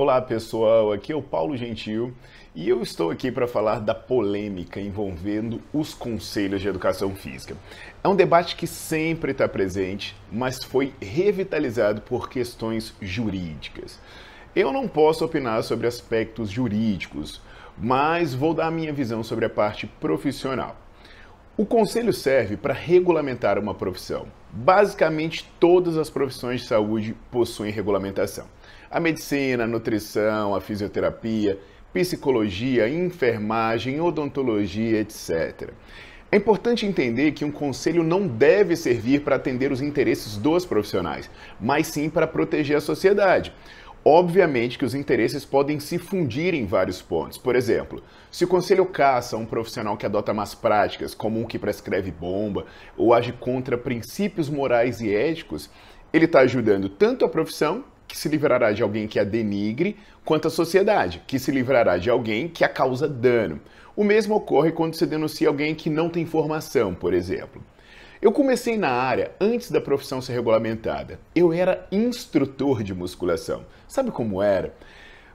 Olá pessoal, aqui é o Paulo Gentil e eu estou aqui para falar da polêmica envolvendo os conselhos de educação física. É um debate que sempre está presente, mas foi revitalizado por questões jurídicas. Eu não posso opinar sobre aspectos jurídicos, mas vou dar a minha visão sobre a parte profissional. O conselho serve para regulamentar uma profissão. Basicamente, todas as profissões de saúde possuem regulamentação. A medicina, a nutrição, a fisioterapia, psicologia, enfermagem, odontologia, etc. É importante entender que um conselho não deve servir para atender os interesses dos profissionais, mas sim para proteger a sociedade. Obviamente que os interesses podem se fundir em vários pontos. Por exemplo, se o conselho caça um profissional que adota más práticas, como um que prescreve bomba ou age contra princípios morais e éticos, ele está ajudando tanto a profissão, que se livrará de alguém que a denigre, quanto a sociedade, que se livrará de alguém que a causa dano. O mesmo ocorre quando se denuncia alguém que não tem formação, por exemplo. Eu comecei na área antes da profissão ser regulamentada. Eu era instrutor de musculação. Sabe como era?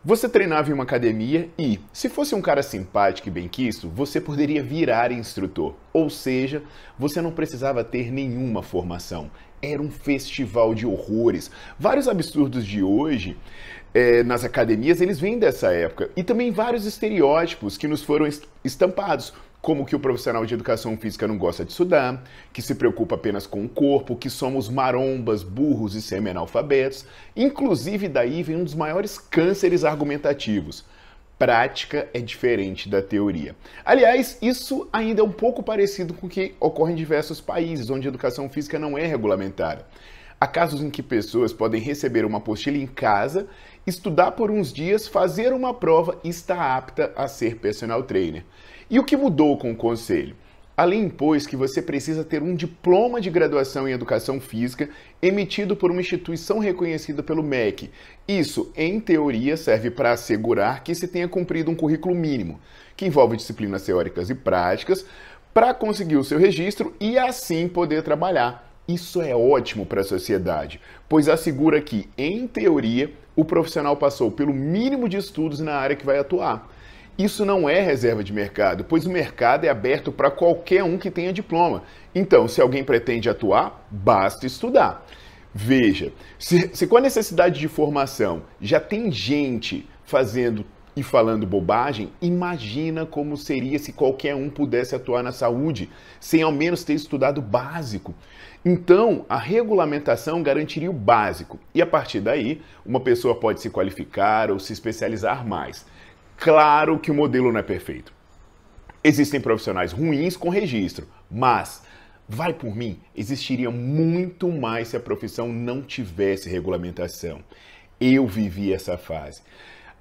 Você treinava em uma academia e, se fosse um cara simpático e bem-quisto, você poderia virar instrutor. Ou seja, você não precisava ter nenhuma formação. Era um festival de horrores. Vários absurdos de hoje é, nas academias, eles vêm dessa época. E também vários estereótipos que nos foram estampados como que o profissional de educação física não gosta de estudar, que se preocupa apenas com o corpo, que somos marombas, burros e semi-analfabetos. Inclusive, daí vem um dos maiores cânceres argumentativos. Prática é diferente da teoria. Aliás, isso ainda é um pouco parecido com o que ocorre em diversos países onde a educação física não é regulamentada. Há casos em que pessoas podem receber uma apostila em casa, estudar por uns dias, fazer uma prova e estar apta a ser personal trainer. E o que mudou com o conselho? A lei impôs que você precisa ter um diploma de graduação em educação física emitido por uma instituição reconhecida pelo MEC. Isso, em teoria, serve para assegurar que se tenha cumprido um currículo mínimo, que envolve disciplinas teóricas e práticas, para conseguir o seu registro e assim poder trabalhar. Isso é ótimo para a sociedade, pois assegura que, em teoria, o profissional passou pelo mínimo de estudos na área que vai atuar. Isso não é reserva de mercado, pois o mercado é aberto para qualquer um que tenha diploma. Então, se alguém pretende atuar, basta estudar. Veja, se, se com a necessidade de formação já tem gente fazendo e falando bobagem, imagina como seria se qualquer um pudesse atuar na saúde sem ao menos ter estudado básico. Então, a regulamentação garantiria o básico e a partir daí, uma pessoa pode se qualificar ou se especializar mais. Claro que o modelo não é perfeito. Existem profissionais ruins com registro, mas vai por mim, existiria muito mais se a profissão não tivesse regulamentação. Eu vivi essa fase.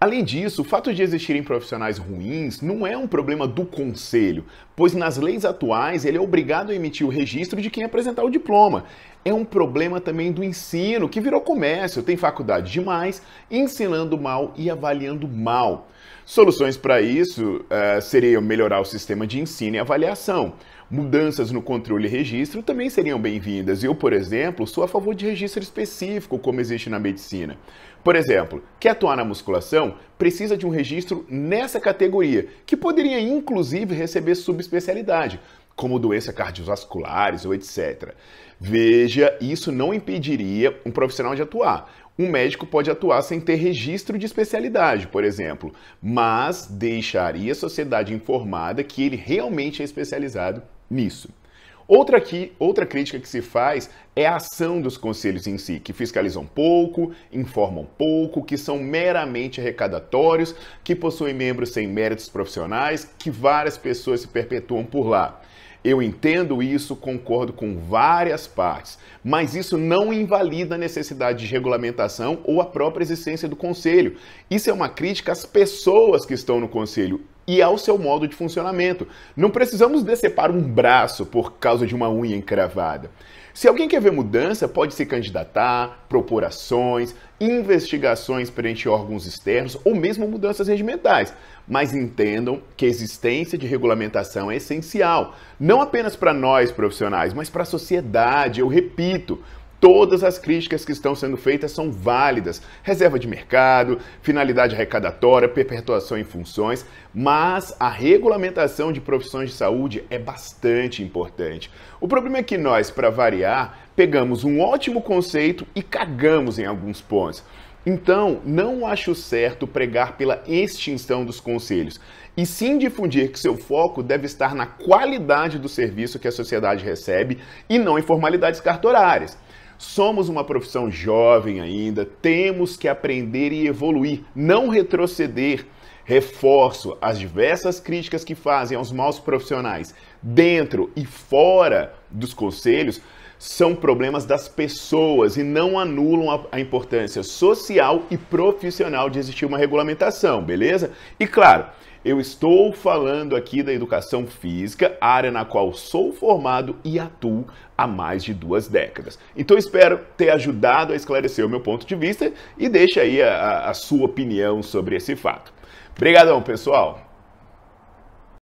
Além disso, o fato de existirem profissionais ruins não é um problema do conselho, pois nas leis atuais ele é obrigado a emitir o registro de quem apresentar o diploma. É um problema também do ensino, que virou comércio, tem faculdade demais, ensinando mal e avaliando mal. Soluções para isso uh, seriam melhorar o sistema de ensino e avaliação. Mudanças no controle e registro também seriam bem-vindas. Eu, por exemplo, sou a favor de registro específico, como existe na medicina. Por exemplo, quer atuar na musculação? Precisa de um registro nessa categoria, que poderia inclusive receber subespecialidade, como doenças cardiovasculares ou etc. Veja, isso não impediria um profissional de atuar. Um médico pode atuar sem ter registro de especialidade, por exemplo, mas deixaria a sociedade informada que ele realmente é especializado nisso. Outra, aqui, outra crítica que se faz é a ação dos conselhos em si, que fiscalizam pouco, informam pouco, que são meramente arrecadatórios, que possuem membros sem méritos profissionais, que várias pessoas se perpetuam por lá. Eu entendo isso, concordo com várias partes, mas isso não invalida a necessidade de regulamentação ou a própria existência do conselho. Isso é uma crítica às pessoas que estão no conselho e ao seu modo de funcionamento. Não precisamos decepar um braço por causa de uma unha encravada. Se alguém quer ver mudança, pode se candidatar, propor ações, investigações perante órgãos externos ou mesmo mudanças regimentais. Mas entendam que a existência de regulamentação é essencial, não apenas para nós profissionais, mas para a sociedade. Eu repito, Todas as críticas que estão sendo feitas são válidas. Reserva de mercado, finalidade arrecadatória, perpetuação em funções, mas a regulamentação de profissões de saúde é bastante importante. O problema é que nós, para variar, pegamos um ótimo conceito e cagamos em alguns pontos. Então, não acho certo pregar pela extinção dos conselhos, e sim difundir que seu foco deve estar na qualidade do serviço que a sociedade recebe e não em formalidades cartorárias. Somos uma profissão jovem ainda, temos que aprender e evoluir, não retroceder. Reforço as diversas críticas que fazem aos maus profissionais dentro e fora dos conselhos são problemas das pessoas e não anulam a, a, importância social e profissional de existir uma regulamentação, beleza? E claro, eu estou falando aqui da educação física, área na qual sou formado e atuo há mais de duas décadas. Então espero ter ajudado a esclarecer o meu ponto de vista e deixe aí a, a sua opinião sobre esse fato. Obrigadão, pessoal!